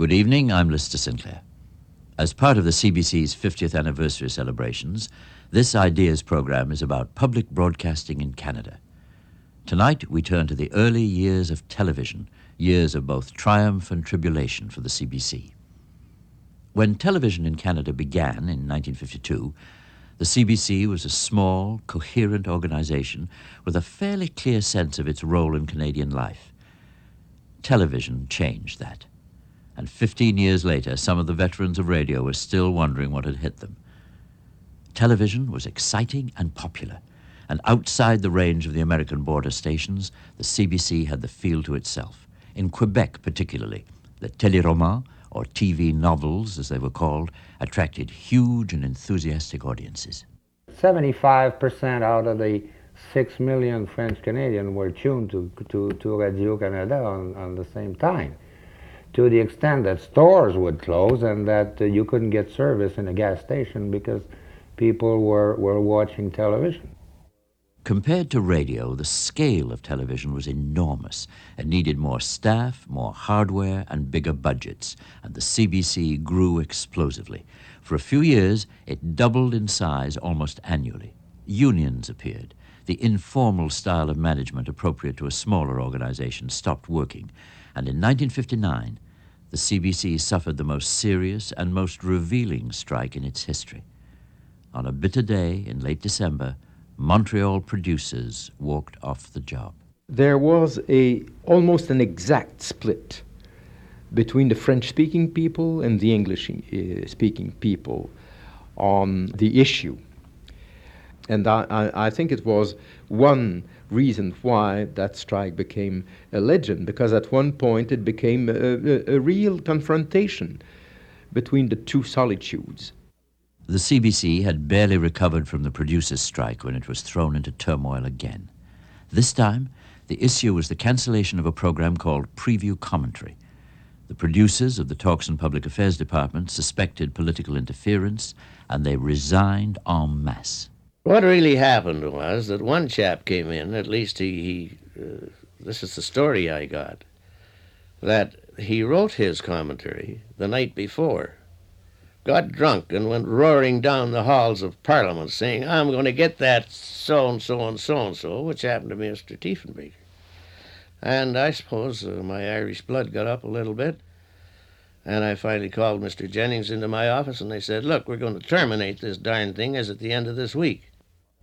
Good evening, I'm Lister Sinclair. As part of the CBC's 50th anniversary celebrations, this Ideas program is about public broadcasting in Canada. Tonight, we turn to the early years of television, years of both triumph and tribulation for the CBC. When television in Canada began in 1952, the CBC was a small, coherent organization with a fairly clear sense of its role in Canadian life. Television changed that. And 15 years later, some of the veterans of radio were still wondering what had hit them. Television was exciting and popular, and outside the range of the American border stations, the CBC had the field to itself. In Quebec, particularly, the téléroman, or TV novels as they were called, attracted huge and enthusiastic audiences. 75% out of the 6 million French Canadians were tuned to, to, to Radio Canada on, on the same time, to the extent that stores would close and that uh, you couldn't get service in a gas station because people were, were watching television. Compared to radio, the scale of television was enormous and needed more staff, more hardware, and bigger budgets, and the CBC grew explosively. For a few years, it doubled in size almost annually. Unions appeared. The informal style of management appropriate to a smaller organization stopped working, and in 1959, the CBC suffered the most serious and most revealing strike in its history. On a bitter day in late December, Montreal producers walked off the job. There was a almost an exact split between the French-speaking people and the English-speaking people on the issue. And I, I, think it was one reason why that strike became a legend, because at one point it became a, a, a real confrontation between the two solitudes. The CBC had barely recovered from the producers' strike when it was thrown into turmoil again. This time, the issue was the cancellation of a program called Preview Commentary. The producers of the Talks and Public Affairs Department suspected political interference, and they resigned en masse. What really happened was that one chap came in, at least he, he uh, this is the story I got, that he wrote his commentary the night before got drunk and went roaring down the halls of Parliament saying, I'm going to get that so and so and so and so, which happened to Mr. Diefenbaker. And I suppose uh, my Irish blood got up a little bit. And I finally called Mr. Jennings into my office and they said, Look, we're going to terminate this darn thing as at the end of this week.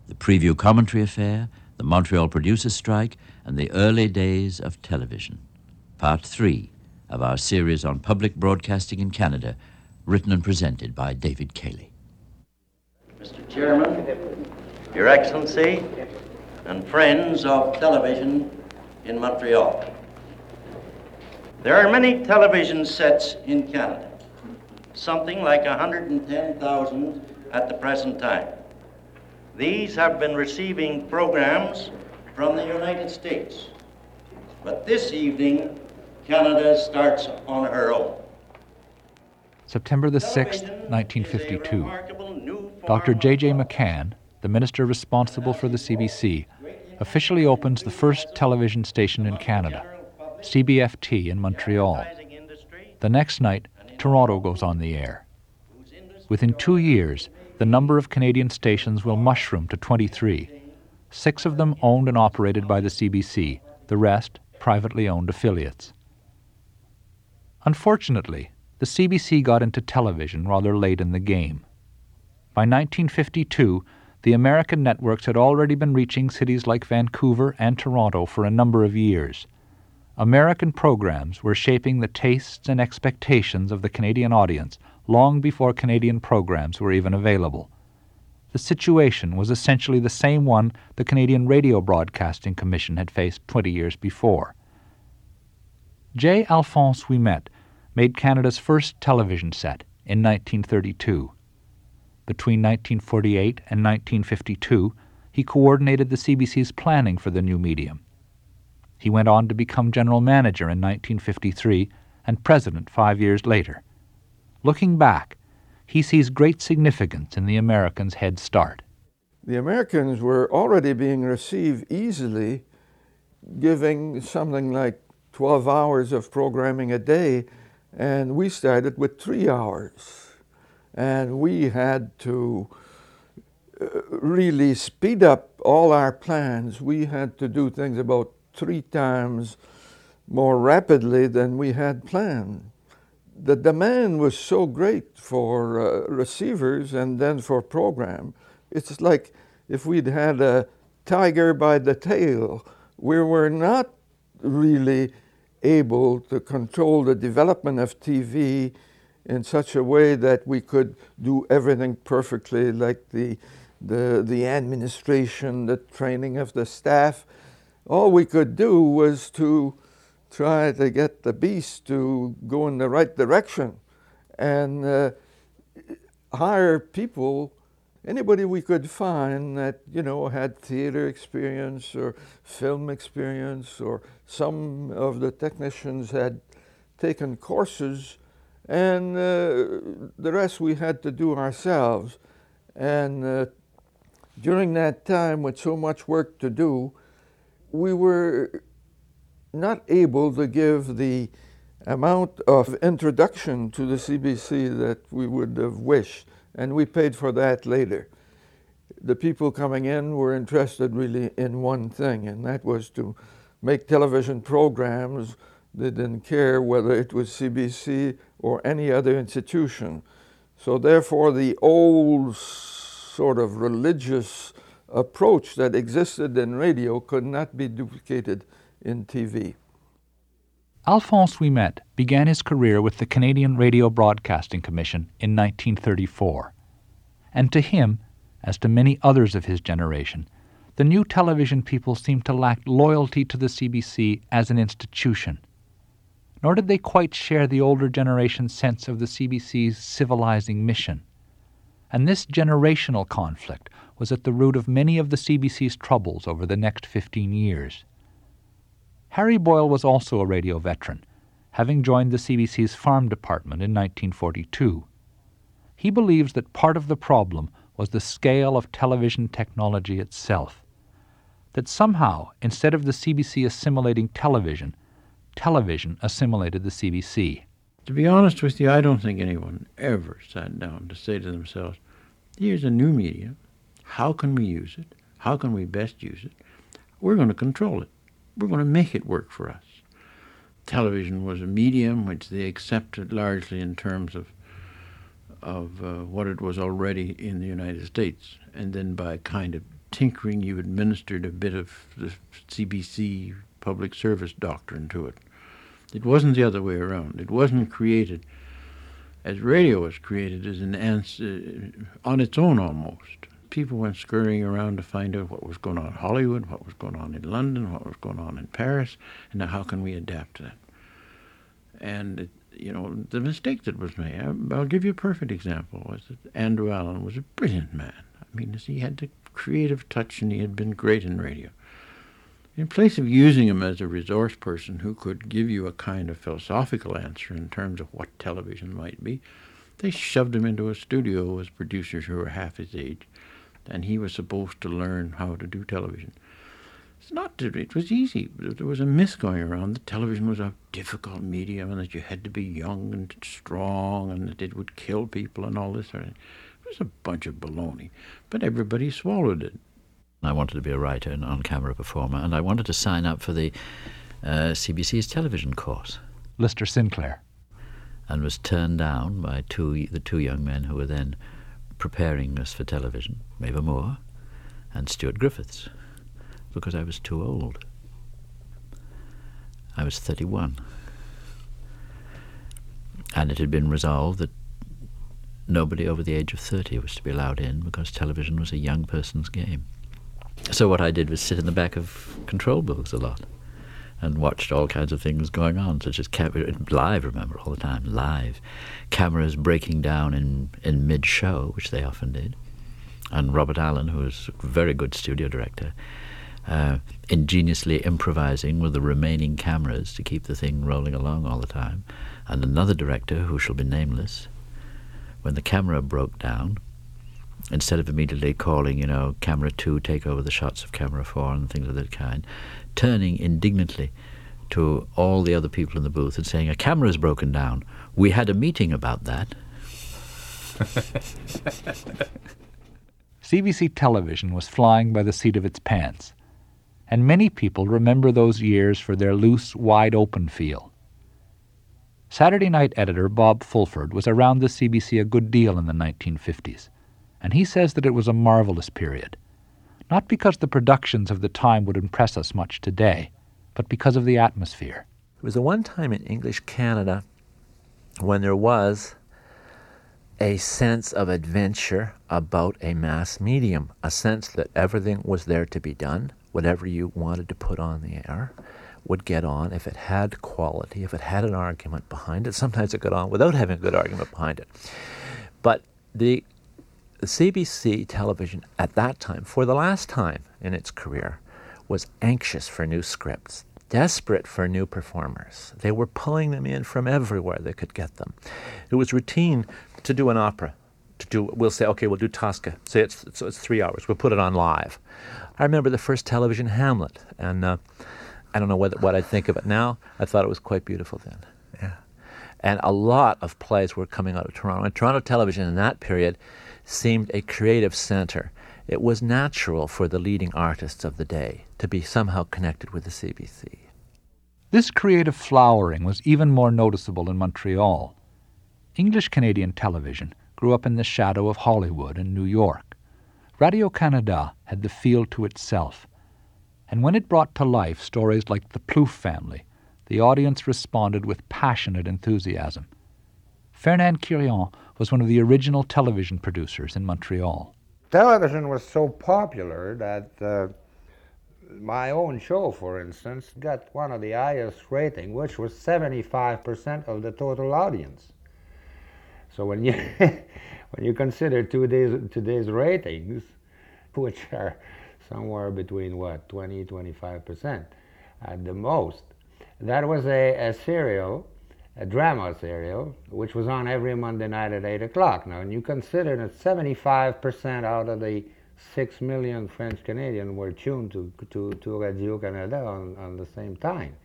The preview commentary affair, the Montreal producers' strike, and the early days of television. Part three of our series on public broadcasting in Canada written and presented by David Cayley. Mr. Chairman, Your Excellency, and friends of television in Montreal. There are many television sets in Canada, something like 110,000 at the present time. These have been receiving programs from the United States. But this evening, Canada starts on her own. September the 6th, 1952. Dr. J.J. McCann, the minister responsible for the CBC, officially opens the first television station in Canada, CBFT in Montreal. The next night, Toronto goes on the air. Within two years, the number of Canadian stations will mushroom to 23, six of them owned and operated by the CBC, the rest privately owned affiliates. Unfortunately, the CBC got into television rather late in the game. By 1952, the American networks had already been reaching cities like Vancouver and Toronto for a number of years. American programs were shaping the tastes and expectations of the Canadian audience long before Canadian programs were even available. The situation was essentially the same one the Canadian Radio Broadcasting Commission had faced 20 years before. J. Alphonse Ouimet made Canada's first television set in 1932. Between 1948 and 1952, he coordinated the CBC's planning for the new medium. He went on to become general manager in 1953 and president five years later. Looking back, he sees great significance in the Americans' head start. The Americans were already being received easily, giving something like 12 hours of programming a day and we started with three hours. And we had to uh, really speed up all our plans. We had to do things about three times more rapidly than we had planned. The demand was so great for uh, receivers and then for program. It's like if we'd had a tiger by the tail, we were not really able to control the development of TV in such a way that we could do everything perfectly, like the, the, the administration, the training of the staff. All we could do was to try to get the beast to go in the right direction and uh, hire people anybody we could find that you know had theater experience or film experience or some of the technicians had taken courses and uh, the rest we had to do ourselves. And uh, during that time with so much work to do we were not able to give the amount of introduction to the CBC that we would have wished and we paid for that later. The people coming in were interested really in one thing, and that was to make television programs. They didn't care whether it was CBC or any other institution. So, therefore, the old sort of religious approach that existed in radio could not be duplicated in TV. Alphonse Ouimet began his career with the Canadian Radio Broadcasting Commission in 1934. And to him, as to many others of his generation, the new television people seemed to lack loyalty to the CBC as an institution. Nor did they quite share the older generation's sense of the CBC's civilizing mission. And this generational conflict was at the root of many of the CBC's troubles over the next 15 years. Harry Boyle was also a radio veteran, having joined the CBC's farm department in 1942. He believes that part of the problem was the scale of television technology itself. That somehow, instead of the CBC assimilating television, television assimilated the CBC. To be honest with you, I don't think anyone ever sat down to say to themselves, here's a new medium. How can we use it? How can we best use it? We're going to control it we're going to make it work for us. Television was a medium which they accepted largely in terms of of uh, what it was already in the United States, and then by kind of tinkering, you administered a bit of the CBC public service doctrine to it. It wasn't the other way around. It wasn't created as radio was created as an answer on its own almost people went scurrying around to find out what was going on in Hollywood, what was going on in London, what was going on in Paris, and how can we adapt to that? And it, you know, the mistake that was made, I'll give you a perfect example, was that Andrew Allan was a brilliant man. I mean, he had the creative touch and he had been great in radio. In place of using him as a resource person who could give you a kind of philosophical answer in terms of what television might be, they shoved him into a studio with producers who were half his age and he was supposed to learn how to do television. It's not it was easy. There was a myth going around that television was a difficult medium and that you had to be young and strong and that it would kill people and all this sort of thing. It was a bunch of baloney, but everybody swallowed it. I wanted to be a writer and on-camera performer, and I wanted to sign up for the uh, CBC's television course. Lister Sinclair. And was turned down by two the two young men who were then preparing us for television, Mavor Moore and Stuart Griffiths, because I was too old. I was 31. And it had been resolved that nobody over the age of 30 was to be allowed in because television was a young person's game. So what I did was sit in the back of control booths a lot and watched all kinds of things going on, such as live, remember, all the time, live. Cameras breaking down in, in mid-show, which they often did. And Robert Allen, who was a very good studio director, uh, ingeniously improvising with the remaining cameras to keep the thing rolling along all the time. And another director, who shall be nameless, when the camera broke down, instead of immediately calling, you know, camera two, take over the shots of camera four and things of that kind, turning indignantly to all the other people in the booth and saying, A camera is broken down. We had a meeting about that. CBC television was flying by the seat of its pants, and many people remember those years for their loose, wide open feel. Saturday night editor Bob Fulford was around the CBC a good deal in the 1950s, and he says that it was a marvelous period. Not because the productions of the time would impress us much today, but because of the atmosphere. It was the one time in English Canada when there was a sense of adventure about a mass medium, a sense that everything was there to be done, whatever you wanted to put on the air would get on if it had quality, if it had an argument behind it. Sometimes it got on without having a good argument behind it. But the, the CBC television at that time, for the last time in its career, was anxious for new scripts, desperate for new performers. They were pulling them in from everywhere they could get them. It was routine to do an opera. To do, we'll say, okay, we'll do Tosca. Say it's, it's, it's three hours. We'll put it on live. I remember the first television Hamlet, and uh, I don't know what, what I think of it now. I thought it was quite beautiful then. Yeah. And a lot of plays were coming out of Toronto. And Toronto television in that period seemed a creative center. It was natural for the leading artists of the day to be somehow connected with the CBC. This creative flowering was even more noticeable in Montreal. English Canadian television grew up in the shadow of Hollywood and New York. Radio Canada had the field to itself and when it brought to life stories like the Plouffe family, the audience responded with passionate enthusiasm. Fernand Quirion was one of the original television producers in Montreal. Television was so popular that uh, my own show, for instance, got one of the highest rating, which was 75% of the total audience. So when you when you consider today's today's ratings, which are somewhere between what 20 25 percent at the most that was a, a serial a drama serial which was on every monday night at 8 o'clock now and you consider that 75 percent out of the 6 million french canadians were tuned to, to, to radio canada on, on the same time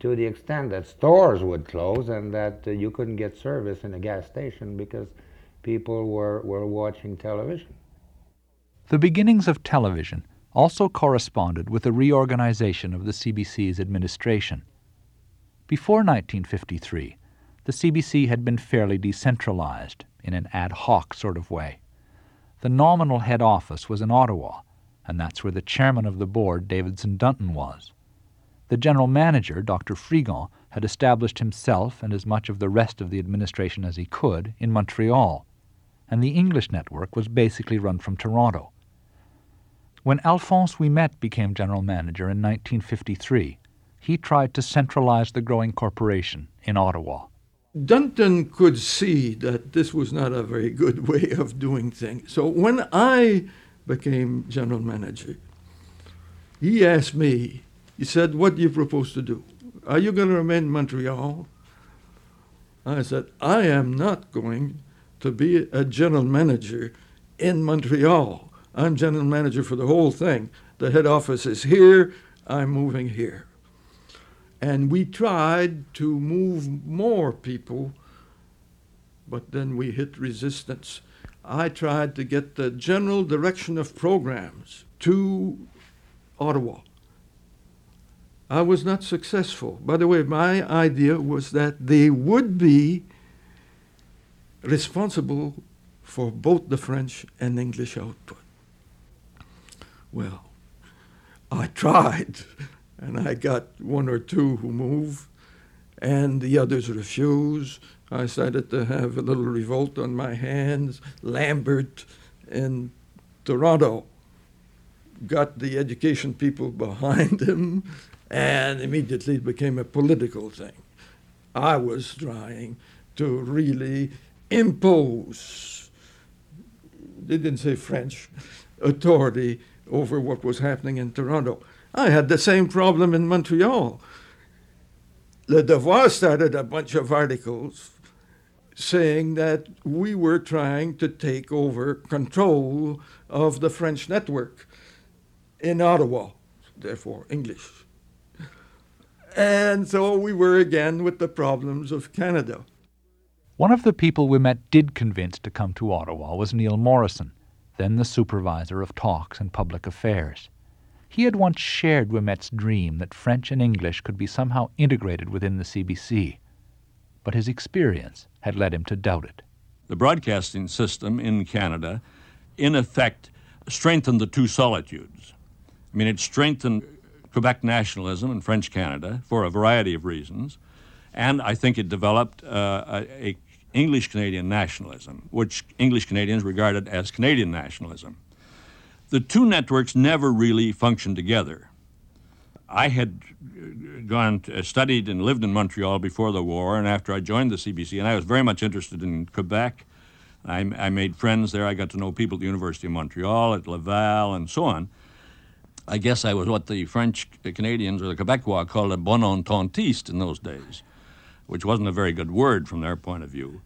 to the extent that stores would close and that uh, you couldn't get service in a gas station because people were, were watching television the beginnings of television also corresponded with the reorganization of the CBC's administration. Before 1953, the CBC had been fairly decentralized in an ad hoc sort of way. The nominal head office was in Ottawa, and that's where the chairman of the board, Davidson Dunton, was. The general manager, Dr. Frigon, had established himself and as much of the rest of the administration as he could in Montreal, and the English network was basically run from Toronto. When Alphonse Ouimet became general manager in 1953, he tried to centralize the growing corporation in Ottawa. Dunton could see that this was not a very good way of doing things. So when I became general manager, he asked me, he said, What do you propose to do? Are you going to remain in Montreal? I said, I am not going to be a general manager in Montreal. I'm general manager for the whole thing. The head office is here, I'm moving here. And we tried to move more people, but then we hit resistance. I tried to get the general direction of programs to Ottawa. I was not successful. By the way, my idea was that they would be responsible for both the French and English output. Well, I tried, and I got one or two who move, and the others refuse. I started to have a little revolt on my hands. Lambert in Toronto got the education people behind him, and immediately it became a political thing. I was trying to really impose, they didn't say French, authority over what was happening in Toronto. I had the same problem in Montreal. Le Devoir started a bunch of articles saying that we were trying to take over control of the French network in Ottawa, therefore English. And so we were again with the problems of Canada. One of the people we met did convince to come to Ottawa was Neil Morrison, then the supervisor of talks and public affairs. He had once shared Ouimet's dream that French and English could be somehow integrated within the CBC, but his experience had led him to doubt it. The broadcasting system in Canada, in effect, strengthened the two solitudes. I mean, it strengthened Quebec nationalism in French Canada for a variety of reasons, and I think it developed uh, a, a English Canadian nationalism, which English Canadians regarded as Canadian nationalism. The two networks never really functioned together. I had uh, gone to, studied and lived in Montreal before the war, and after I joined the CBC, and I was very much interested in Quebec. I, I made friends there. I got to know people at the University of Montreal, at Laval, and so on. I guess I was what the French uh, Canadians or the Quebecois called a bon ententiste in those days, which wasn't a very good word from their point of view.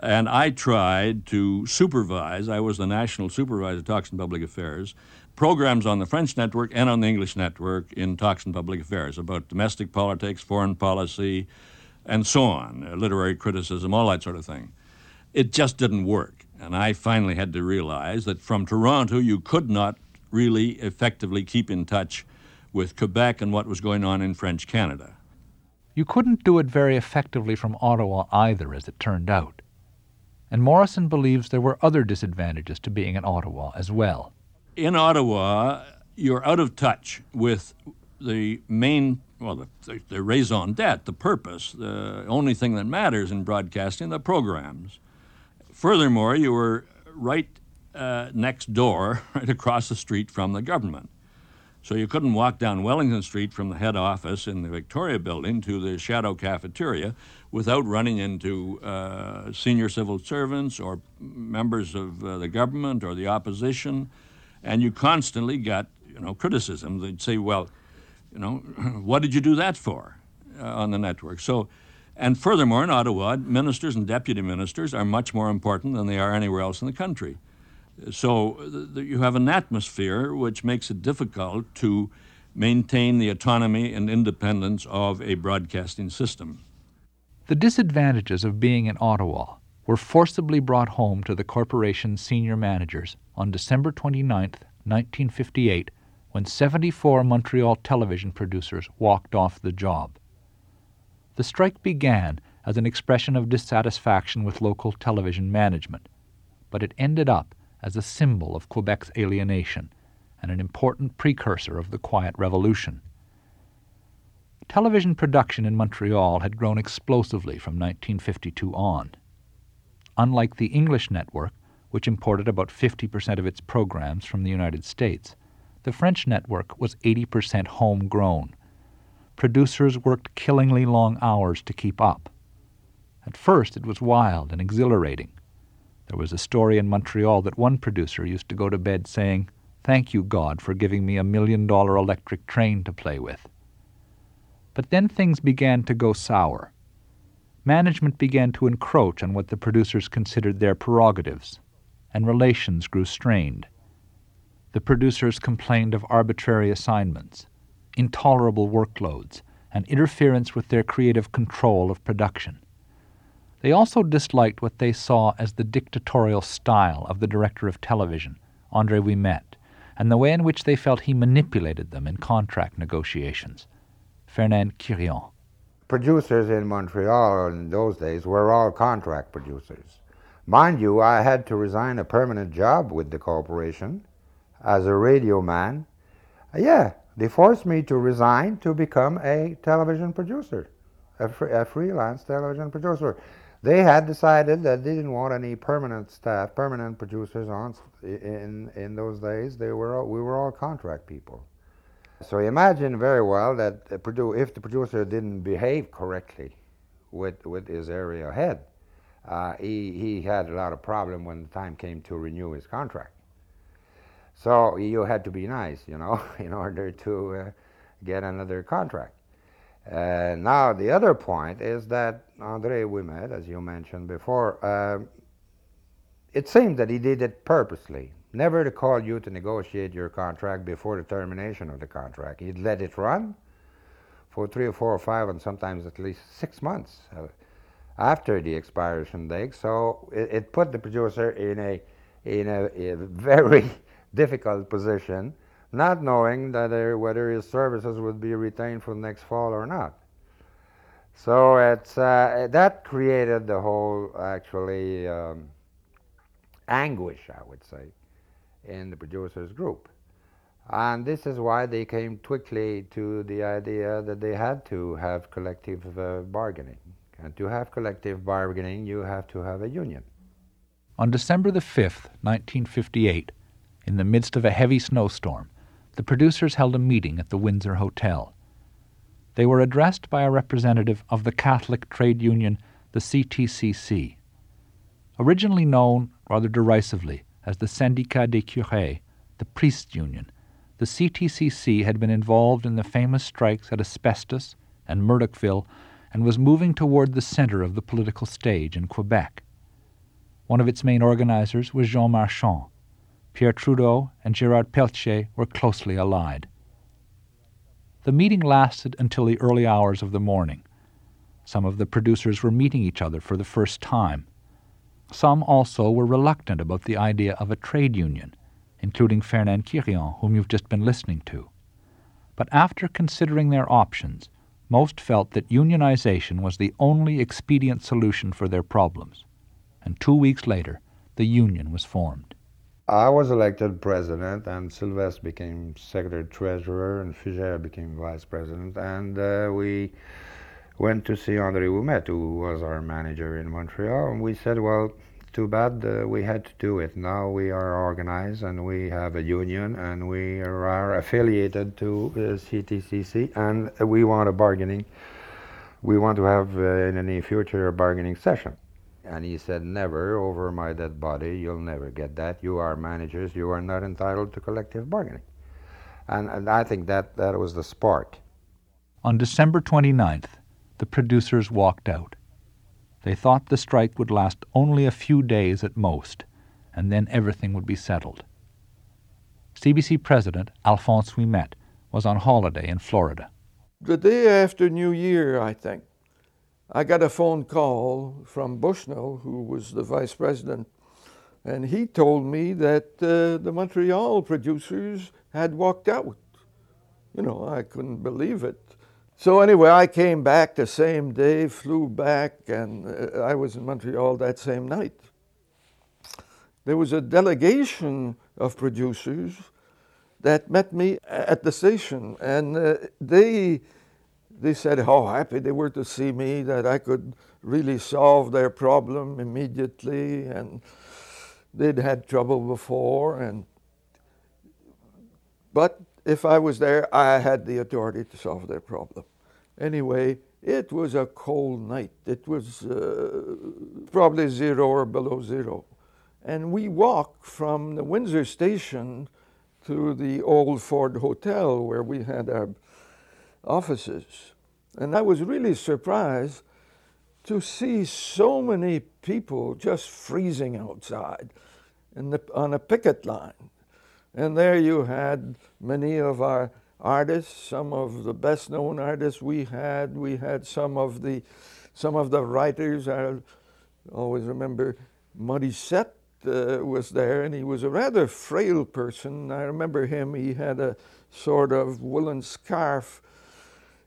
And I tried to supervise, I was the national supervisor of Talks Public Affairs, programs on the French network and on the English network in Talks Public Affairs about domestic politics, foreign policy, and so on, uh, literary criticism, all that sort of thing. It just didn't work. And I finally had to realize that from Toronto, you could not really effectively keep in touch with Quebec and what was going on in French Canada. You couldn't do it very effectively from Ottawa either, as it turned out. And Morrison believes there were other disadvantages to being in Ottawa as well. In Ottawa, you're out of touch with the main, well, the, the, the raison d'etre, the purpose, the only thing that matters in broadcasting, the programs. Furthermore, you were right uh, next door, right across the street from the government. So you couldn't walk down Wellington Street from the head office in the Victoria building to the Chateau Cafeteria without running into uh, senior civil servants or members of uh, the government or the opposition. And you constantly got, you know, criticism. They'd say, well, you know, what did you do that for uh, on the network? So, and furthermore, in Ottawa, ministers and deputy ministers are much more important than they are anywhere else in the country. So th- you have an atmosphere which makes it difficult to maintain the autonomy and independence of a broadcasting system. The disadvantages of being in Ottawa were forcibly brought home to the corporation's senior managers on December 29, 1958, when 74 Montreal television producers walked off the job. The strike began as an expression of dissatisfaction with local television management, but it ended up as a symbol of Quebec's alienation and an important precursor of the Quiet Revolution. Television production in Montreal had grown explosively from 1952 on. Unlike the English network, which imported about 50% of its programs from the United States, the French network was 80% homegrown. Producers worked killingly long hours to keep up. At first, it was wild and exhilarating. There was a story in Montreal that one producer used to go to bed saying, Thank you, God, for giving me a million dollar electric train to play with. But then things began to go sour. Management began to encroach on what the producers considered their prerogatives, and relations grew strained. The producers complained of arbitrary assignments, intolerable workloads, and interference with their creative control of production. They also disliked what they saw as the dictatorial style of the director of television, Andre Ouimet, and the way in which they felt he manipulated them in contract negotiations. Fernand Quirion. Producers in Montreal in those days were all contract producers. Mind you, I had to resign a permanent job with the corporation as a radio man. Yeah, they forced me to resign to become a television producer, a, a freelance television producer they had decided that they didn't want any permanent staff, permanent producers on in in those days. They were all, we were all contract people. So imagine very well that if the producer didn't behave correctly with with his area head, uh, he he had a lot of problem when the time came to renew his contract. So you had to be nice, you know, in order to uh, get another contract. Uh, now, the other point is that Andre Ouimet, as you mentioned before, uh, it seems that he did it purposely, never to call you to negotiate your contract before the termination of the contract. He'd let it run for three or four or five and sometimes at least six months uh, after the expiration date. So it, it, put the producer in a in a, a very difficult position, not knowing that uh, whether his services would be retained for the next fall or not. So it's uh, that created the whole actually um, anguish, I would say, in the producers group. And this is why they came quickly to the idea that they had to have collective uh, bargaining. And to have collective bargaining, you have to have a union. On December the 5th, 1958, in the midst of a heavy snowstorm, the producers held a meeting at the Windsor Hotel. They were addressed by a representative of the Catholic trade union, the CTCC. Originally known, rather derisively, as the Syndicat des Curés, the priests' union, the CTCC had been involved in the famous strikes at Asbestos and Murdochville and was moving toward the center of the political stage in Quebec. One of its main organizers was Jean Marchand. Pierre Trudeau and Gerard Pelletier were closely allied. The meeting lasted until the early hours of the morning. Some of the producers were meeting each other for the first time. Some also were reluctant about the idea of a trade union including Fernand Quirion, whom you've just been listening to. But after considering their options, most felt that unionization was the only expedient solution for their problems. And two weeks later, the union was formed. I was elected president, and Sylvestre became secretary treasurer, and Fugere became vice president, and uh, we went to see André Ouimet, who was our manager in Montreal, and we said, well, too bad uh, we had to do it. Now we are organized and we have a union and we are affiliated to uh, CTCC and we want a bargaining. We want to have uh, in near future a bargaining session. And he said, Never over my dead body, you'll never get that. You are managers, you are not entitled to collective bargaining. And, and I think that, that was the spark. On December 29th, the producers walked out. They thought the strike would last only a few days at most, and then everything would be settled. CBC President Alphonse Ouimet was on holiday in Florida. The day after New Year, I think, I got a phone call from Bushnell, who was the vice president, and he told me that uh, the Montreal producers had walked out. You know, I couldn't believe it. So anyway, I came back the same day, flew back, and uh, I was in Montreal that same night. There was a delegation of producers that met me at the station, and uh, they they said how happy they were to see me, that I could really solve their problem immediately, and they'd had trouble before, and but if I was there, I had the authority to solve their problem. Anyway, it was a cold night. It was uh, probably zero or below zero. And we walked from the Windsor station to the old Ford Hotel where we had our offices. And I was really surprised to see so many people just freezing outside the, on a picket line. And there you had many of our artists, some of the best known artists we had. We had some of the some of the writers. I always remember Morissette uh, was there, and he was a rather frail person. I remember him. He had a sort of woolen scarf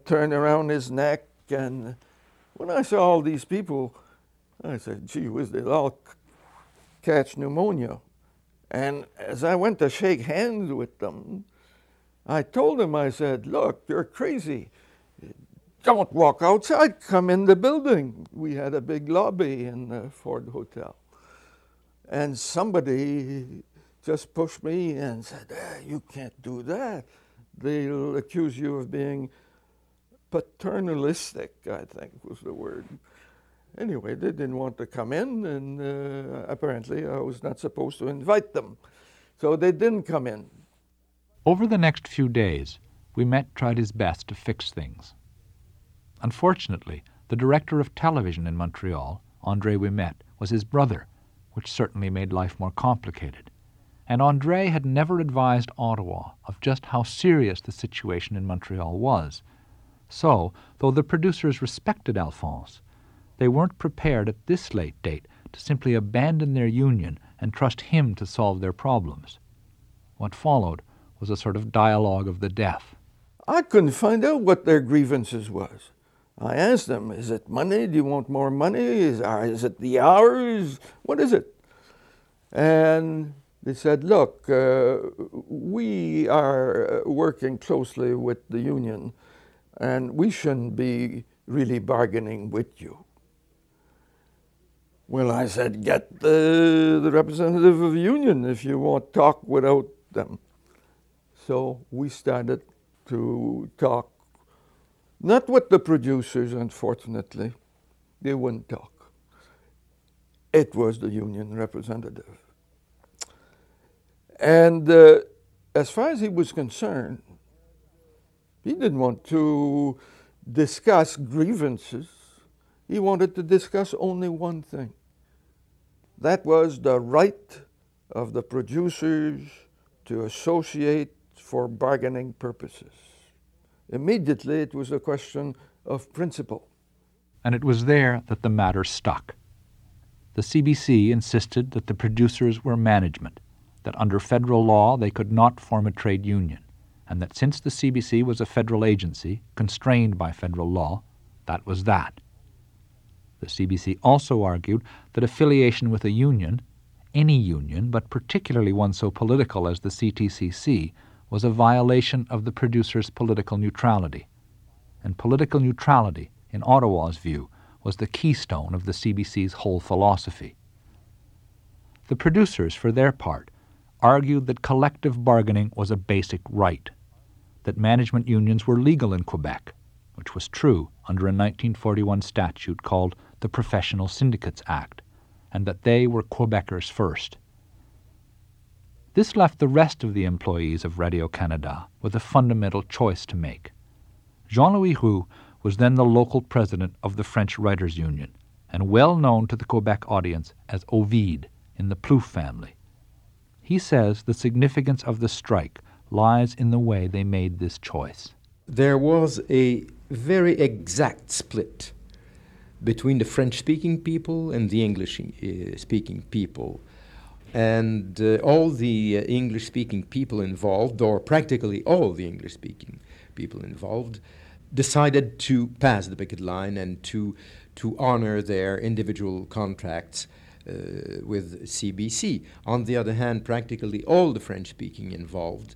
turned around his neck, and when I saw all these people, I said, "Gee whiz, they'll all catch pneumonia." And as I went to shake hands with them, I told him, I said, look, you're crazy. Don't walk outside, come in the building. We had a big lobby in the Ford Hotel. And somebody just pushed me and said, ah, You can't do that. They'll accuse you of being paternalistic, I think was the word. Anyway, they didn't want to come in, and uh, apparently I was not supposed to invite them. So they didn't come in. Over the next few days, Ouimet tried his best to fix things. Unfortunately, the director of television in Montreal, Andre Ouimet, was his brother, which certainly made life more complicated. And Andre had never advised Ottawa of just how serious the situation in Montreal was. So, though the producers respected Alphonse, they weren't prepared at this late date to simply abandon their union and trust him to solve their problems. What followed was a sort of dialogue of the deaf. I couldn't find out what their grievances was. I asked them, is it money? Do you want more money? Is, is it the hours? What is it? And they said, look, uh, we are working closely with the union and we shouldn't be really bargaining with you. Well, I said, get the, the representative of the union if you want talk without them. So we started to talk not with the producers, unfortunately. They wouldn't talk. It was the union representative. And uh, as far as he was concerned, he didn't want to discuss grievances. He wanted to discuss only one thing. That was the right of the producers to associate for bargaining purposes. Immediately, it was a question of principle. And it was there that the matter stuck. The CBC insisted that the producers were management, that under federal law they could not form a trade union, and that since the CBC was a federal agency, constrained by federal law, that was that. The CBC also argued that affiliation with a union, any union, but particularly one so political as the CTCC, was a violation of the producer's political neutrality. And political neutrality, in Ottawa's view, was the keystone of the CBC's whole philosophy. The producers, for their part, argued that collective bargaining was a basic right, that management unions were legal in Quebec, which was true under a 1941 statute called the Professional Syndicates Act, and that they were Quebecers first. This left the rest of the employees of Radio Canada with a fundamental choice to make. Jean Louis Roux was then the local president of the French Writers' Union and well known to the Quebec audience as Ovide in the Plouffe family. He says the significance of the strike lies in the way they made this choice. There was a very exact split between the French speaking people and the English speaking people and uh, all the uh, English speaking people involved, or practically all the English speaking people involved, decided to pass the picket line and to, to honor their individual contracts uh, with CBC. On the other hand, practically all the French speaking involved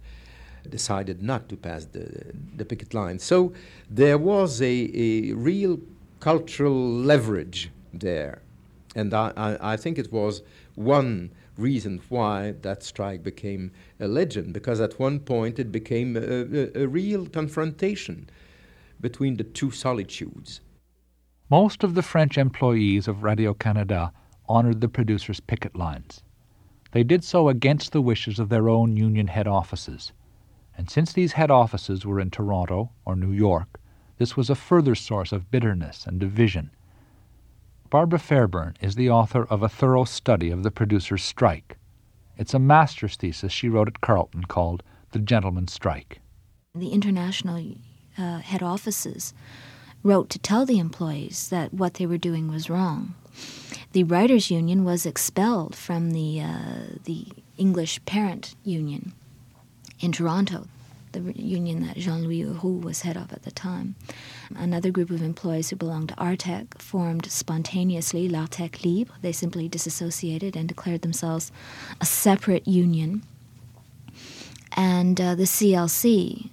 decided not to pass the, the picket line. So there was a, a real cultural leverage there. And I, I, I think it was one reason why that strike became a legend, because at one point it became a, a, a real confrontation between the two solitudes. Most of the French employees of Radio Canada honored the producers' picket lines. They did so against the wishes of their own union head offices. And since these head offices were in Toronto or New York, this was a further source of bitterness and division Barbara Fairburn is the author of a thorough study of the producers' strike. It's a master's thesis she wrote at Carleton called The Gentleman's Strike. The international uh, head offices wrote to tell the employees that what they were doing was wrong. The writers' union was expelled from the uh, the English parent union in Toronto the union that Jean Louis Roux was head of at the time. Another group of employees who belonged to Artec formed spontaneously L'Artec Libre. They simply disassociated and declared themselves a separate union. And uh, the CLC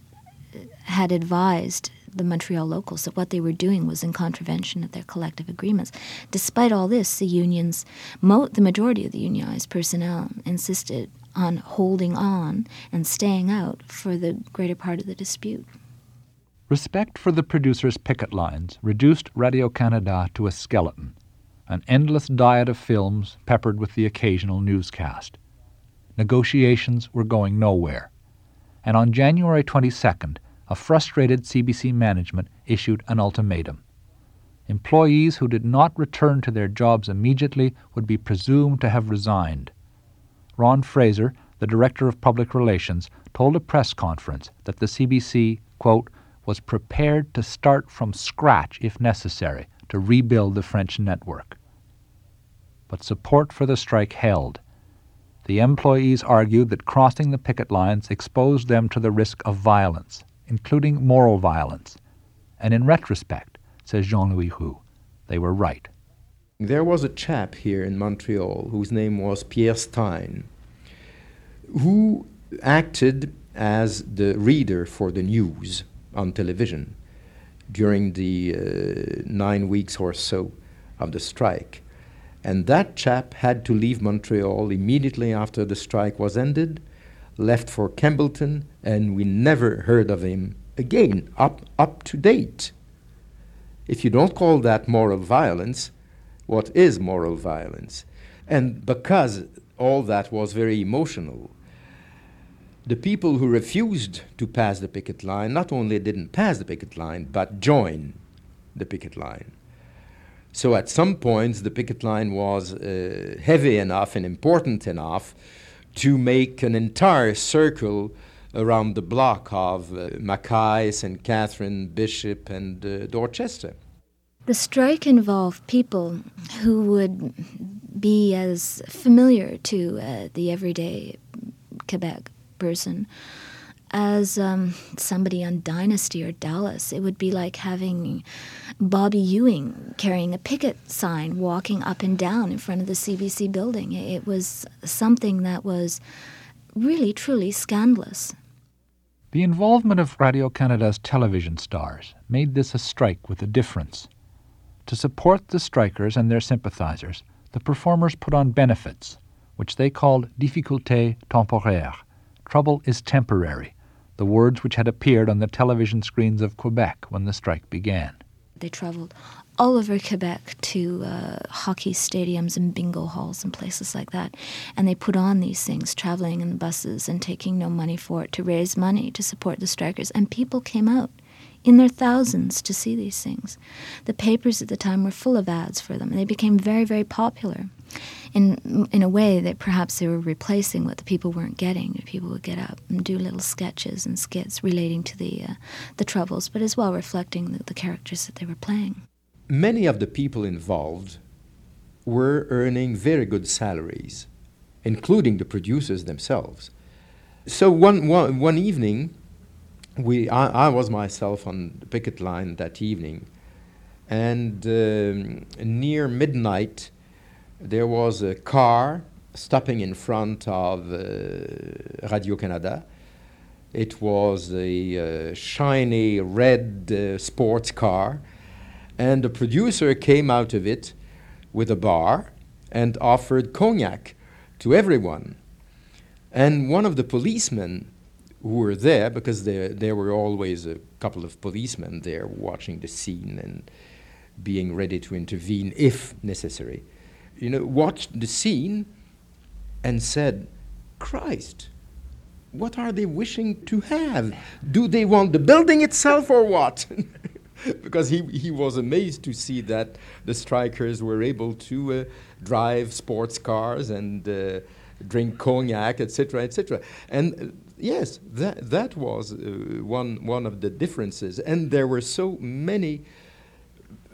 had advised the Montreal locals that what they were doing was in contravention of their collective agreements. Despite all this, the unions, mo- the majority of the unionized personnel insisted on holding on and staying out for the greater part of the dispute. Respect for the producer's picket lines reduced Radio Canada to a skeleton, an endless diet of films peppered with the occasional newscast. Negotiations were going nowhere. And on January 22nd, a frustrated CBC management issued an ultimatum. Employees who did not return to their jobs immediately would be presumed to have resigned. Ron Fraser, the Director of Public Relations, told a press conference that the CBC, quote, was prepared to start from scratch if necessary to rebuild the French network. But support for the strike held. The employees argued that crossing the picket lines exposed them to the risk of violence, including moral violence. And in retrospect, says Jean Louis Roux, they were right. There was a chap here in Montreal whose name was Pierre Stein, who acted as the reader for the news on television during the uh, nine weeks or so of the strike. And that chap had to leave Montreal immediately after the strike was ended, left for Campbellton, and we never heard of him again, up, up to date. If you don't call that moral violence, what is moral violence? And because all that was very emotional, the people who refused to pass the picket line not only didn't pass the picket line, but joined the picket line. So at some points, the picket line was uh, heavy enough and important enough to make an entire circle around the block of uh, Mackay, St. Catherine, Bishop, and uh, Dorchester. The strike involved people who would be as familiar to uh, the everyday Quebec person as um, somebody on Dynasty or Dallas. It would be like having Bobby Ewing carrying a picket sign walking up and down in front of the CBC building. It was something that was really, truly scandalous. The involvement of Radio Canada's television stars made this a strike with a difference. To support the strikers and their sympathizers, the performers put on benefits, which they called difficultés temporaires. Trouble is temporary, the words which had appeared on the television screens of Quebec when the strike began. They traveled all over Quebec to uh, hockey stadiums and bingo halls and places like that. And they put on these things, traveling in buses and taking no money for it to raise money to support the strikers. And people came out in their thousands to see these things. The papers at the time were full of ads for them, and they became very, very popular. In, in a way that perhaps they were replacing what the people weren't getting. People would get up and do little sketches and skits relating to the, uh, the troubles, but as well reflecting the, the characters that they were playing many of the people involved were earning very good salaries, including the producers themselves. So one, one, one evening, we, I, I, was myself on the picket line that evening, and um, near midnight, there was a car stopping in front of uh, Radio Canada. It was a uh, shiny red uh, sports car and the producer came out of it with a bar and offered cognac to everyone. And one of the policemen who were there, because there, there were always a couple of policemen there watching the scene and being ready to intervene if necessary, you know, watched the scene and said, Christ, what are they wishing to have? Do they want the building itself or what? because he, he was amazed to see that the strikers were able to uh, drive sports cars and uh, drink cognac, etc., etc. And yes, that, that was uh, one, one of the differences. And there were so many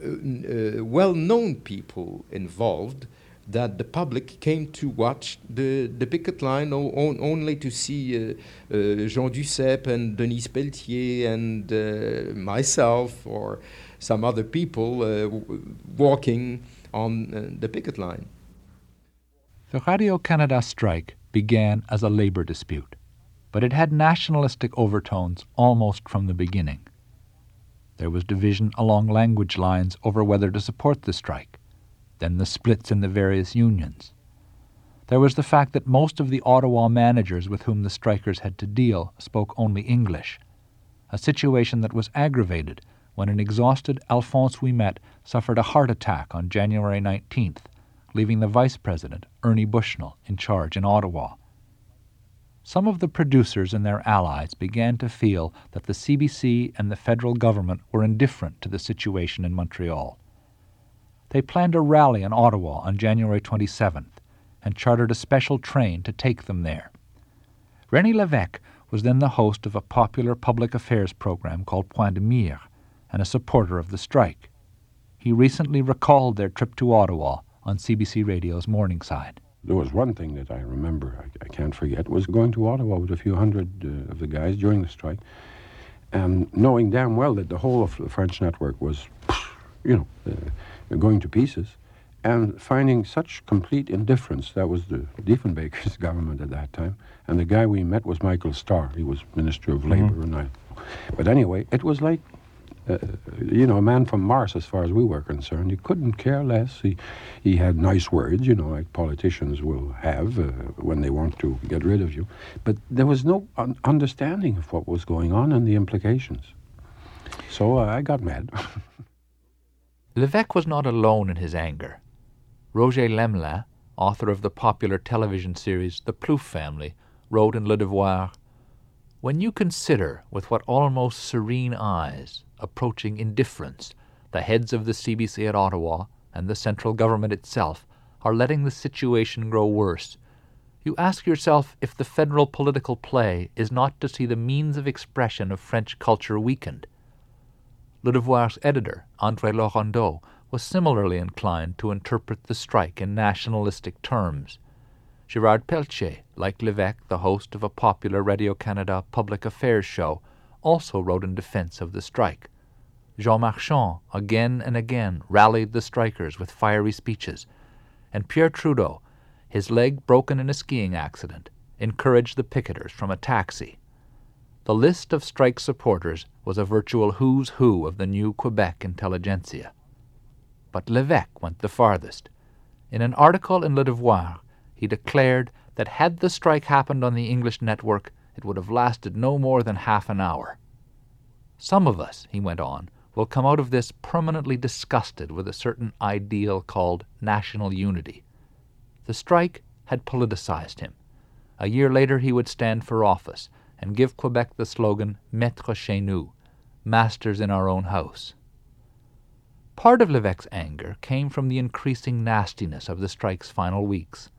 uh, uh, well known people involved that the public came to watch the, the picket line o- on, only to see uh, uh, Jean Duceppe and Denise Pelletier and myself or some other people w- walking on the picket line. The Radio Canada strike began as a labour dispute, but it had nationalistic overtones almost from the beginning. There was division along language lines over whether to support the strike then the splits in the various unions. There was the fact that most of the Ottawa managers with whom the strikers had to deal spoke only English, a situation that was aggravated when an exhausted Alphonse Ouimet suffered a heart attack on January 19th, leaving the vice president, Ernie Bushnell, in charge in Ottawa. Some of the producers and their allies began to feel that the CBC and the federal government were indifferent to the situation in Montreal. They planned a rally in Ottawa on January 27th and chartered a special train to take them there. René Lévesque was then the host of a popular public affairs program called Point de Mire and a supporter of the strike. He recently recalled their trip to Ottawa on CBC Radio's Morningside. There was one thing that I remember, I, I can't forget, was going to Ottawa with a few hundred uh, of the guys during the strike and knowing damn well that the whole of the French network was, you know, uh, going to pieces and finding such complete indifference. That was the Diefenbaker's government at that time. And the guy we met was Michael Starr. He was Minister of Labor. Mm-hmm. And I, but anyway, it was like, uh, you know, a man from Mars as far as we were concerned. He couldn't care less. He, he had nice words, you know, like politicians will have uh, when they want to get rid of you. But there was no un- understanding of what was going on and the implications. So uh, I got mad. Levesque was not alone in his anger. Roger Lemelin, author of the popular television series The Plouffe Family, wrote in Le Devoir When you consider with what almost serene eyes, approaching indifference, the heads of the CBC at Ottawa and the central government itself are letting the situation grow worse, you ask yourself if the federal political play is not to see the means of expression of French culture weakened. Le Devoir's editor, André Laurendeau, was similarly inclined to interpret the strike in nationalistic terms. Gerard Pelletier, like Levesque, the host of a popular Radio Canada public affairs show, also wrote in defense of the strike. Jean Marchand again and again rallied the strikers with fiery speeches, and Pierre Trudeau, his leg broken in a skiing accident, encouraged the picketers from a taxi. The list of strike supporters was a virtual who's who of the new Quebec intelligentsia. But Levesque went the farthest. In an article in Le Devoir, he declared that had the strike happened on the English network, it would have lasted no more than half an hour. Some of us, he went on, will come out of this permanently disgusted with a certain ideal called national unity. The strike had politicized him. A year later he would stand for office and give Quebec the slogan Maître chez nous, masters in our own house. Part of Levesque's anger came from the increasing nastiness of the strike's final weeks.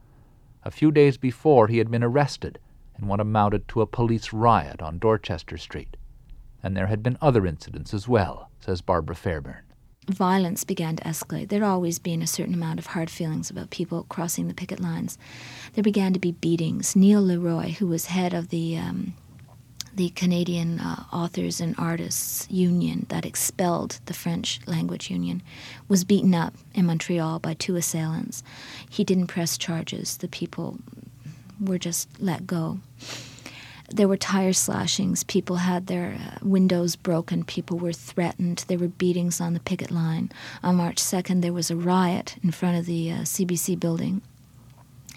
A few days before, he had been arrested in what amounted to a police riot on Dorchester Street. And there had been other incidents as well, says Barbara Fairbairn. Violence began to escalate. There'd always been a certain amount of hard feelings about people crossing the picket lines. There began to be beatings. Neil Leroy, who was head of the um, the Canadian uh, Authors and Artists Union that expelled the French Language Union, was beaten up in Montreal by two assailants. He didn't press charges, the people were just let go. There were tire slashings, people had their uh, windows broken, people were threatened, there were beatings on the picket line. On March 2nd, there was a riot in front of the uh, CBC building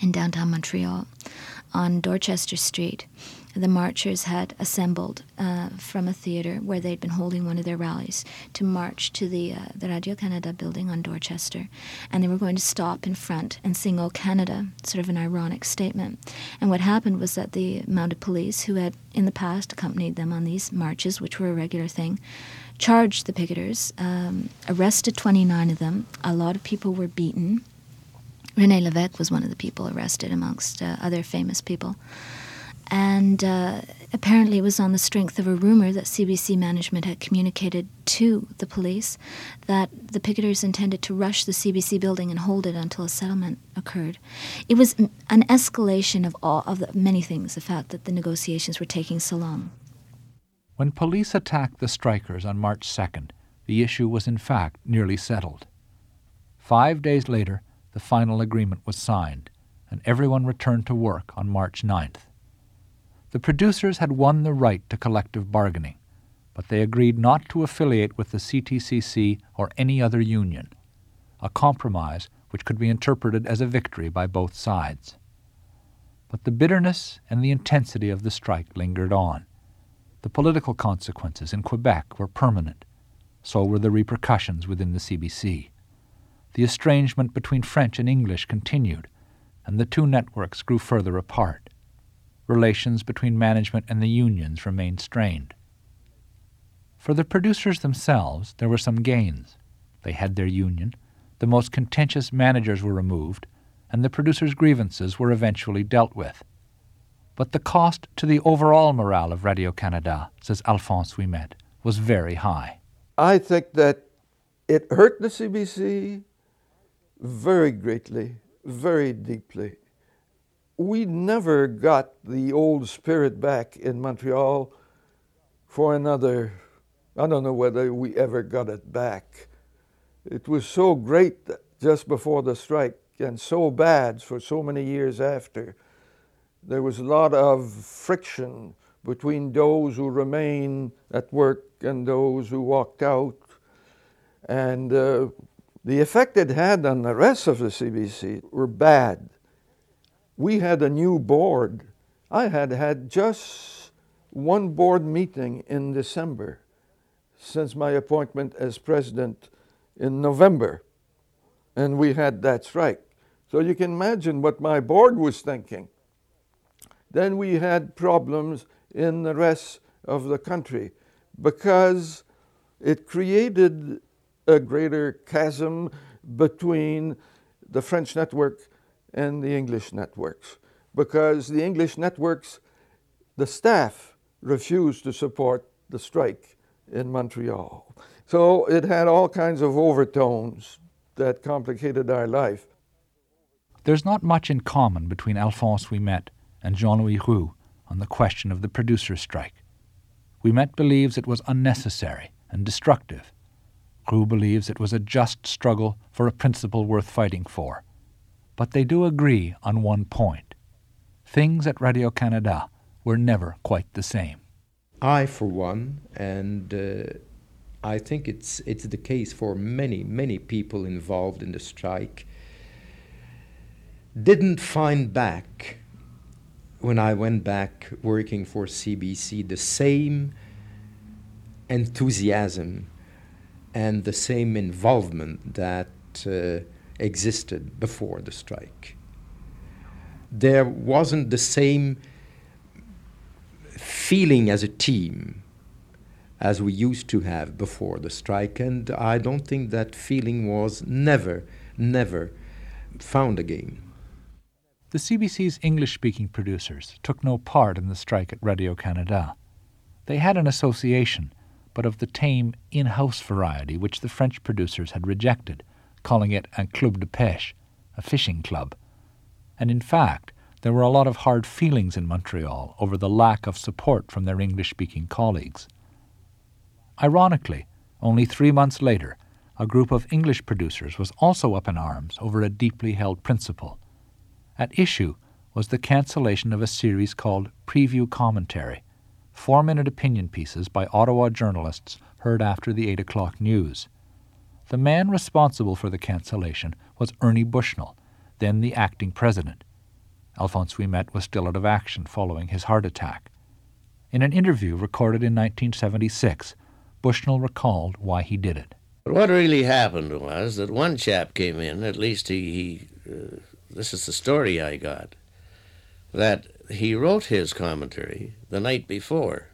in downtown Montreal on Dorchester Street the marchers had assembled uh, from a theater where they'd been holding one of their rallies to march to the, uh, the Radio Canada building on Dorchester. And they were going to stop in front and sing O Canada, sort of an ironic statement. And what happened was that the mounted police, who had in the past accompanied them on these marches, which were a regular thing, charged the picketers, um, arrested 29 of them. A lot of people were beaten. Rene Levesque was one of the people arrested, amongst uh, other famous people. And uh, apparently, it was on the strength of a rumor that CBC management had communicated to the police that the picketers intended to rush the CBC building and hold it until a settlement occurred. It was an escalation of all of the many things. The fact that the negotiations were taking so long. When police attacked the strikers on March 2nd, the issue was in fact nearly settled. Five days later, the final agreement was signed, and everyone returned to work on March 9th. The producers had won the right to collective bargaining, but they agreed not to affiliate with the CTCC or any other union, a compromise which could be interpreted as a victory by both sides. But the bitterness and the intensity of the strike lingered on. The political consequences in Quebec were permanent. So were the repercussions within the CBC. The estrangement between French and English continued, and the two networks grew further apart relations between management and the unions remained strained. For the producers themselves, there were some gains. They had their union, the most contentious managers were removed, and the producers' grievances were eventually dealt with. But the cost to the overall morale of Radio Canada, says Alphonse Ouimet, was very high. I think that it hurt the CBC very greatly, very deeply. We never got the old spirit back in Montreal for another, I don't know whether we ever got it back. It was so great just before the strike and so bad for so many years after. There was a lot of friction between those who remained at work and those who walked out. And uh, the effect it had on the rest of the CBC were bad. We had a new board. I had had just one board meeting in December since my appointment as president in November. And we had that strike. So you can imagine what my board was thinking. Then we had problems in the rest of the country because it created a greater chasm between the French network and the English networks because the English networks, the staff refused to support the strike in Montreal. So it had all kinds of overtones that complicated our life. There's not much in common between Alphonse Ouimet and Jean Louis Roux on the question of the producers' strike. Ouimet believes it was unnecessary and destructive. Roux believes it was a just struggle for a principle worth fighting for. But they do agree on one point. Things at Radio Canada were never quite the same. I, for one, and uh, I think it's, it's the case for many, many people involved in the strike, didn't find back when I went back working for CBC, the same enthusiasm and the same involvement that uh, existed before the strike. There wasn't the same feeling as a team as we used to have before the strike, and I don't think that feeling was never, never found again. The CBC's English speaking producers took no part in the strike at Radio Canada. They had an association, but of the tame in house variety which the French producers had rejected, calling it un club de pêche, a fishing club. And in fact, there were a lot of hard feelings in Montreal over the lack of support from their English speaking colleagues. Ironically, only three months later, a group of English producers was also up in arms over a deeply held principle at issue was the cancellation of a series called Preview Commentary, four minute opinion pieces by Ottawa journalists heard after the 8 o'clock news. The man responsible for the cancellation was Ernie Bushnell, then the acting president. Alphonse Ouimet was still out of action following his heart attack. In an interview recorded in 1976, Bushnell recalled why he did it. But what really happened was that one chap came in, at least he, he uh, this is the story I got, that he wrote his commentary the night before,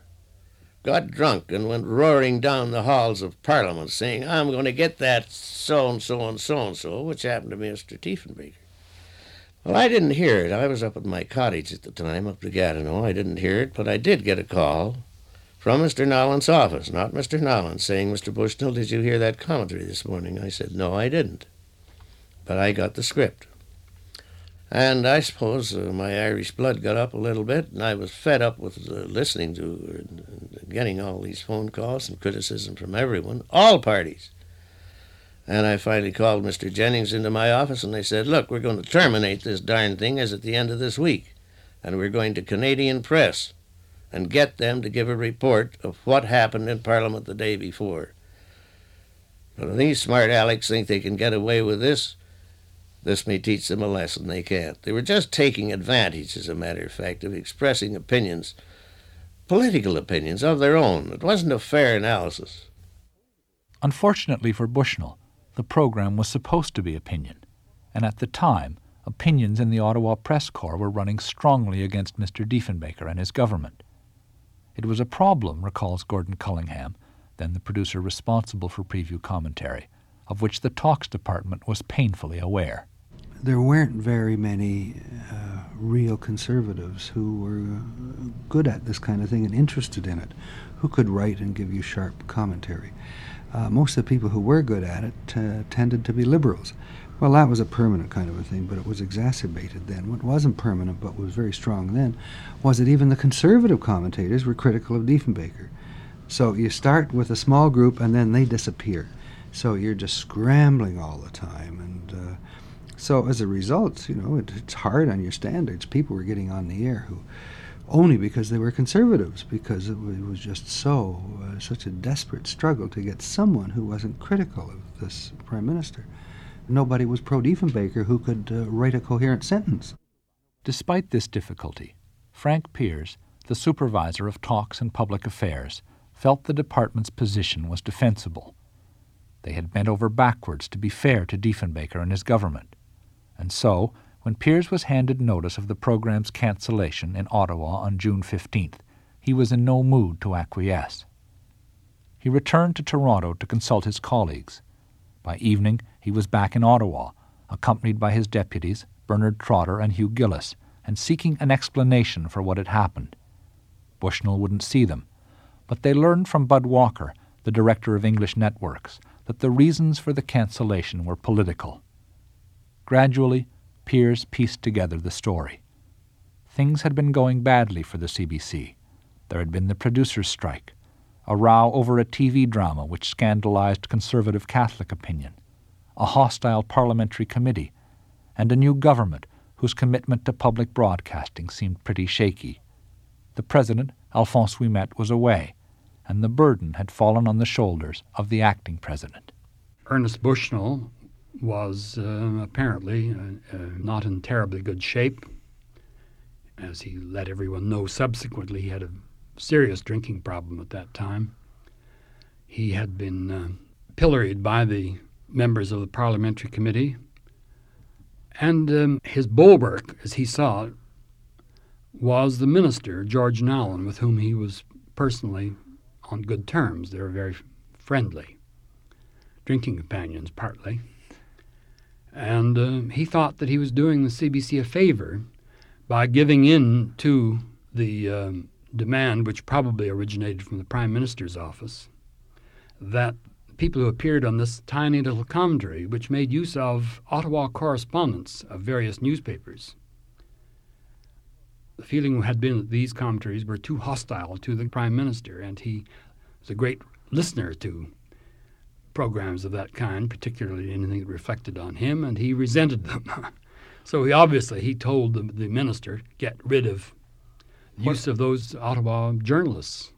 got drunk, and went roaring down the halls of Parliament saying, I'm going to get that so and so and so and so, which happened to Mr. Diefenbaker. Well, I didn't hear it. I was up at my cottage at the time, up to Gatineau. I didn't hear it, but I did get a call from Mr. Nowlan's office, not Mr. Nollan, saying, Mr. Bushnell, did you hear that commentary this morning? I said, No, I didn't. But I got the script. And I suppose uh, my Irish blood got up a little bit, and I was fed up with uh, listening to getting all these phone calls and criticism from everyone, all parties. And I finally called Mr. Jennings into my office, and they said, Look, we're going to terminate this darn thing as at the end of this week, and we're going to Canadian Press and get them to give a report of what happened in Parliament the day before. But these smart Alex think they can get away with this, this may teach them a lesson they can't. They were just taking advantage, as a matter of fact, of expressing opinions, political opinions of their own. It wasn't a fair analysis. Unfortunately for Bushnell, the program was supposed to be opinion, and at the time, opinions in the Ottawa Press Corps were running strongly against Mr. Diefenbaker and his government. It was a problem, recalls Gordon Cullingham, then the producer responsible for preview commentary, of which the talks department was painfully aware there weren't very many uh, real conservatives who were good at this kind of thing and interested in it, who could write and give you sharp commentary. Uh, most of the people who were good at it uh, tended to be liberals. Well, that was a permanent kind of a thing, but it was exacerbated then. What wasn't permanent but was very strong then was that even the conservative commentators were critical of Diefenbaker. So you start with a small group and then they disappear. So you're just scrambling all the time. So as a result, you know, it, it's hard on your standards. People were getting on the air who only because they were conservatives, because it was just so, uh, such a desperate struggle to get someone who wasn't critical of this prime minister. Nobody was pro Diefenbaker who could uh, write a coherent sentence. Despite this difficulty, Frank Peers, the supervisor of talks and public affairs, felt the department's position was defensible. They had bent over backwards to be fair to Diefenbaker and his government. And so, when Peers was handed notice of the program's cancellation in Ottawa on June 15th, he was in no mood to acquiesce. He returned to Toronto to consult his colleagues. By evening, he was back in Ottawa, accompanied by his deputies, Bernard Trotter and Hugh Gillis, and seeking an explanation for what had happened. Bushnell wouldn't see them, but they learned from Bud Walker, the director of English networks, that the reasons for the cancellation were political. Gradually, Peers pieced together the story. Things had been going badly for the CBC. There had been the producers' strike, a row over a TV drama which scandalized conservative Catholic opinion, a hostile parliamentary committee, and a new government whose commitment to public broadcasting seemed pretty shaky. The president, Alphonse Ouimet, was away, and the burden had fallen on the shoulders of the acting president. Ernest Bushnell was uh, apparently uh, not in terribly good shape. As he let everyone know subsequently, he had a serious drinking problem at that time. He had been uh, pilloried by the members of the parliamentary committee, and um, his bulwark, as he saw it, was the minister, George Nowlan, with whom he was personally on good terms. They were very friendly, drinking companions partly. And uh, he thought that he was doing the CBC a favor by giving in to the um, demand, which probably originated from the Prime Minister's office, that people who appeared on this tiny little commentary, which made use of Ottawa correspondence of various newspapers, the feeling had been that these commentaries were too hostile to the Prime Minister, and he was a great listener to programs of that kind, particularly anything that reflected on him, and he resented them. so he obviously he told the, the minister get rid of use of those Ottawa journalists.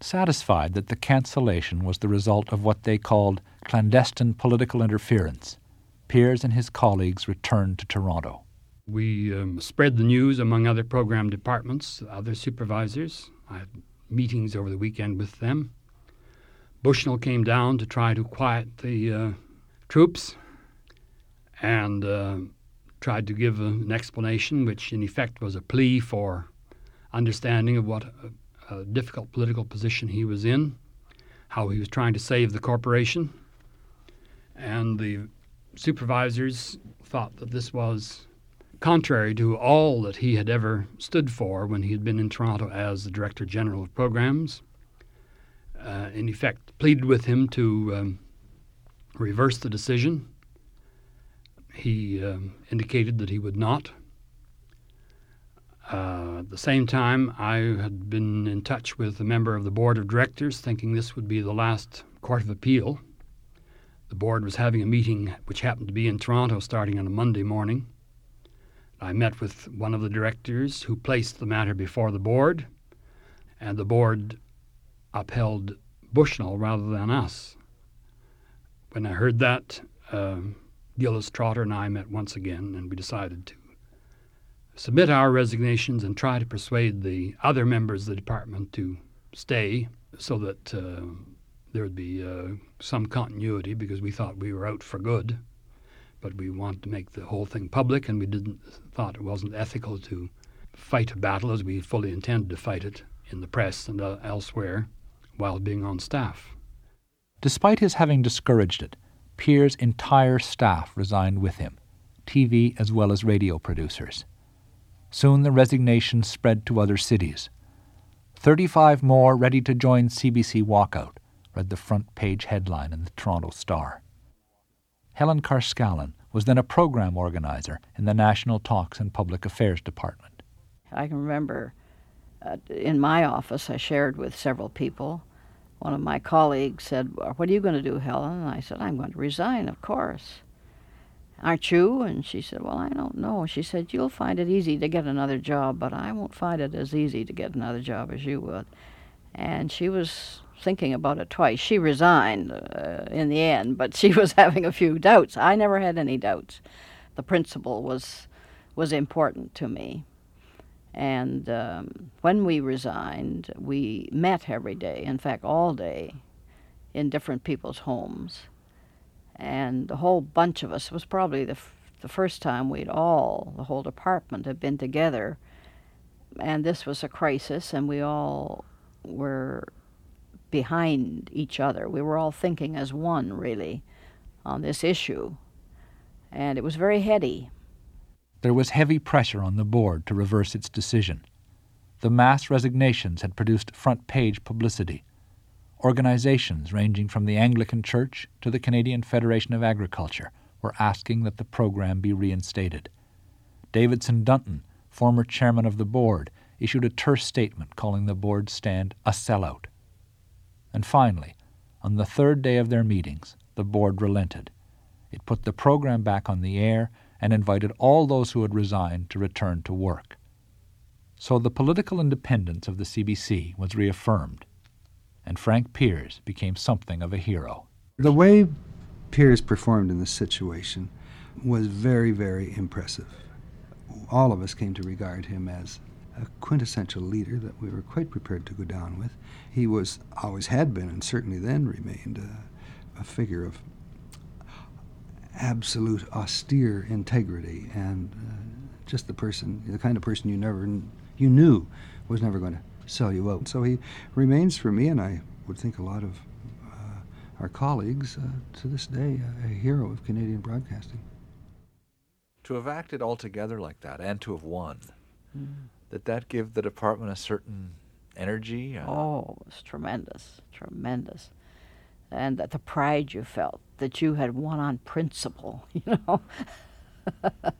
Satisfied that the cancellation was the result of what they called clandestine political interference, Peers and his colleagues returned to Toronto. We um, spread the news among other program departments, other supervisors. I had meetings over the weekend with them. Bushnell came down to try to quiet the uh, troops and uh, tried to give an explanation, which in effect was a plea for understanding of what a, a difficult political position he was in, how he was trying to save the corporation. And the supervisors thought that this was contrary to all that he had ever stood for when he had been in Toronto as the Director General of Programs. Uh, in effect, pleaded with him to um, reverse the decision. He um, indicated that he would not. Uh, at the same time, I had been in touch with a member of the board of directors, thinking this would be the last court of appeal. The board was having a meeting which happened to be in Toronto starting on a Monday morning. I met with one of the directors who placed the matter before the board, and the board upheld Bushnell rather than us. When I heard that, uh, Gillis Trotter and I met once again, and we decided to submit our resignations and try to persuade the other members of the department to stay so that uh, there would be uh, some continuity because we thought we were out for good but we wanted to make the whole thing public, and we didn't thought it wasn't ethical to fight a battle as we fully intended to fight it in the press and uh, elsewhere while being on staff. Despite his having discouraged it, Peers' entire staff resigned with him. TV as well as radio producers. Soon the resignation spread to other cities. 35 more ready to join CBC walkout, read the front page headline in the Toronto Star. Helen Carscallon was then a program organizer in the National Talks and Public Affairs Department. I can remember uh, in my office, I shared with several people. One of my colleagues said, What are you going to do, Helen? And I said, I'm going to resign, of course. Aren't you? And she said, Well, I don't know. She said, You'll find it easy to get another job, but I won't find it as easy to get another job as you would. And she was thinking about it twice. She resigned uh, in the end, but she was having a few doubts. I never had any doubts. The principle was was important to me. And um, when we resigned, we met every day, in fact, all day, in different people's homes and the whole bunch of us was probably the, f- the first time we'd all, the whole department, had been together. And this was a crisis, and we all were behind each other. We were all thinking as one, really, on this issue. And it was very heady. There was heavy pressure on the board to reverse its decision. The mass resignations had produced front page publicity. Organizations ranging from the Anglican Church to the Canadian Federation of Agriculture were asking that the program be reinstated. Davidson Dunton, former chairman of the board, issued a terse statement calling the board's stand a sellout. And finally, on the third day of their meetings, the board relented. It put the program back on the air and invited all those who had resigned to return to work. So the political independence of the CBC was reaffirmed and Frank Peers became something of a hero. The way Peers performed in this situation was very, very impressive. All of us came to regard him as a quintessential leader that we were quite prepared to go down with. He was, always had been, and certainly then remained a, a figure of absolute austere integrity and uh, just the person, the kind of person you never, you knew was never going to sell you out. So he remains for me, and I would think a lot of uh, our colleagues, uh, to this day, a hero of Canadian broadcasting. To have acted all together like that and to have won, mm. did that give the department a certain energy? Uh, oh, it was tremendous, tremendous. And that the pride you felt that you had won on principle, you know,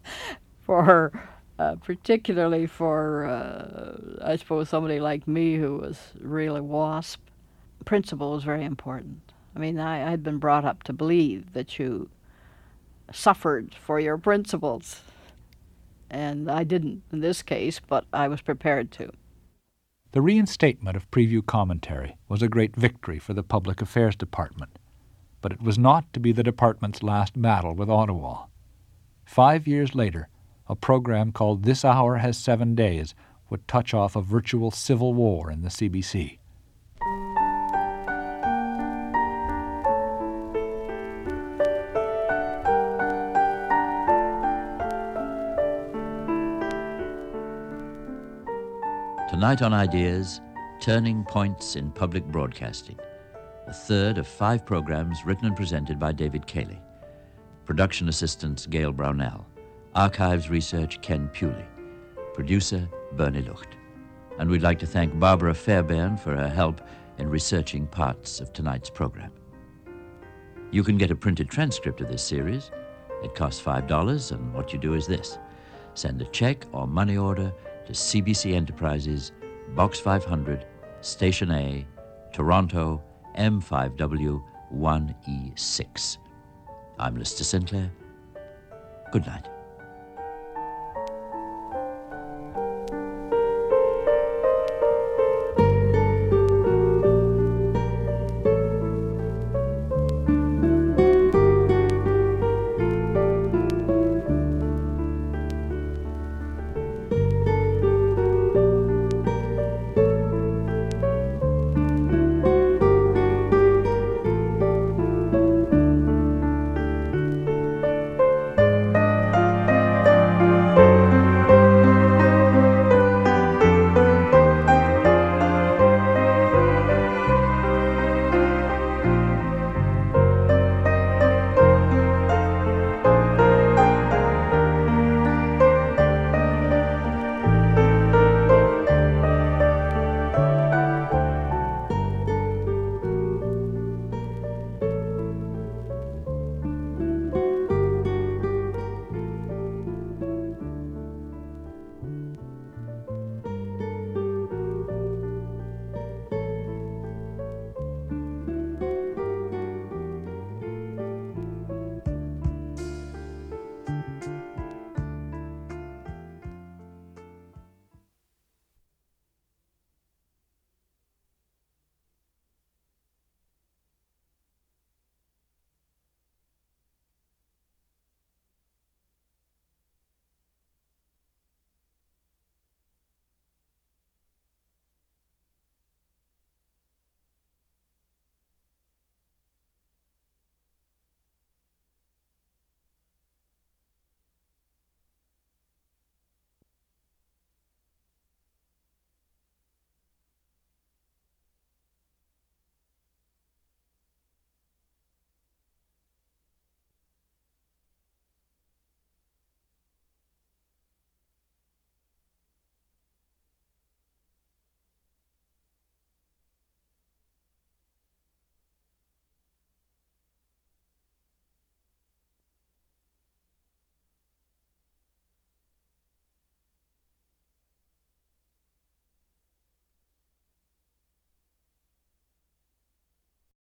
for uh, particularly for, uh, I suppose, somebody like me who was really WASP. Principle was very important. I mean, I had been brought up to believe that you suffered for your principles. And I didn't in this case, but I was prepared to. The reinstatement of preview commentary was a great victory for the Public Affairs Department, but it was not to be the department's last battle with Ottawa. Five years later, a program called This Hour Has Seven Days would touch off a virtual civil war in the CBC. Tonight on Ideas, Turning Points in Public Broadcasting, the third of five programs written and presented by David Cayley. Production assistants Gail Brownell. Archives research Ken Pewley. Producer Bernie Lucht. And we'd like to thank Barbara Fairbairn for her help in researching parts of tonight's program. You can get a printed transcript of this series. It costs $5, and what you do is this send a check or money order to CBC Enterprises, Box 500, Station A, Toronto, M5W 1E6. I'm Lister Sinclair. Good night.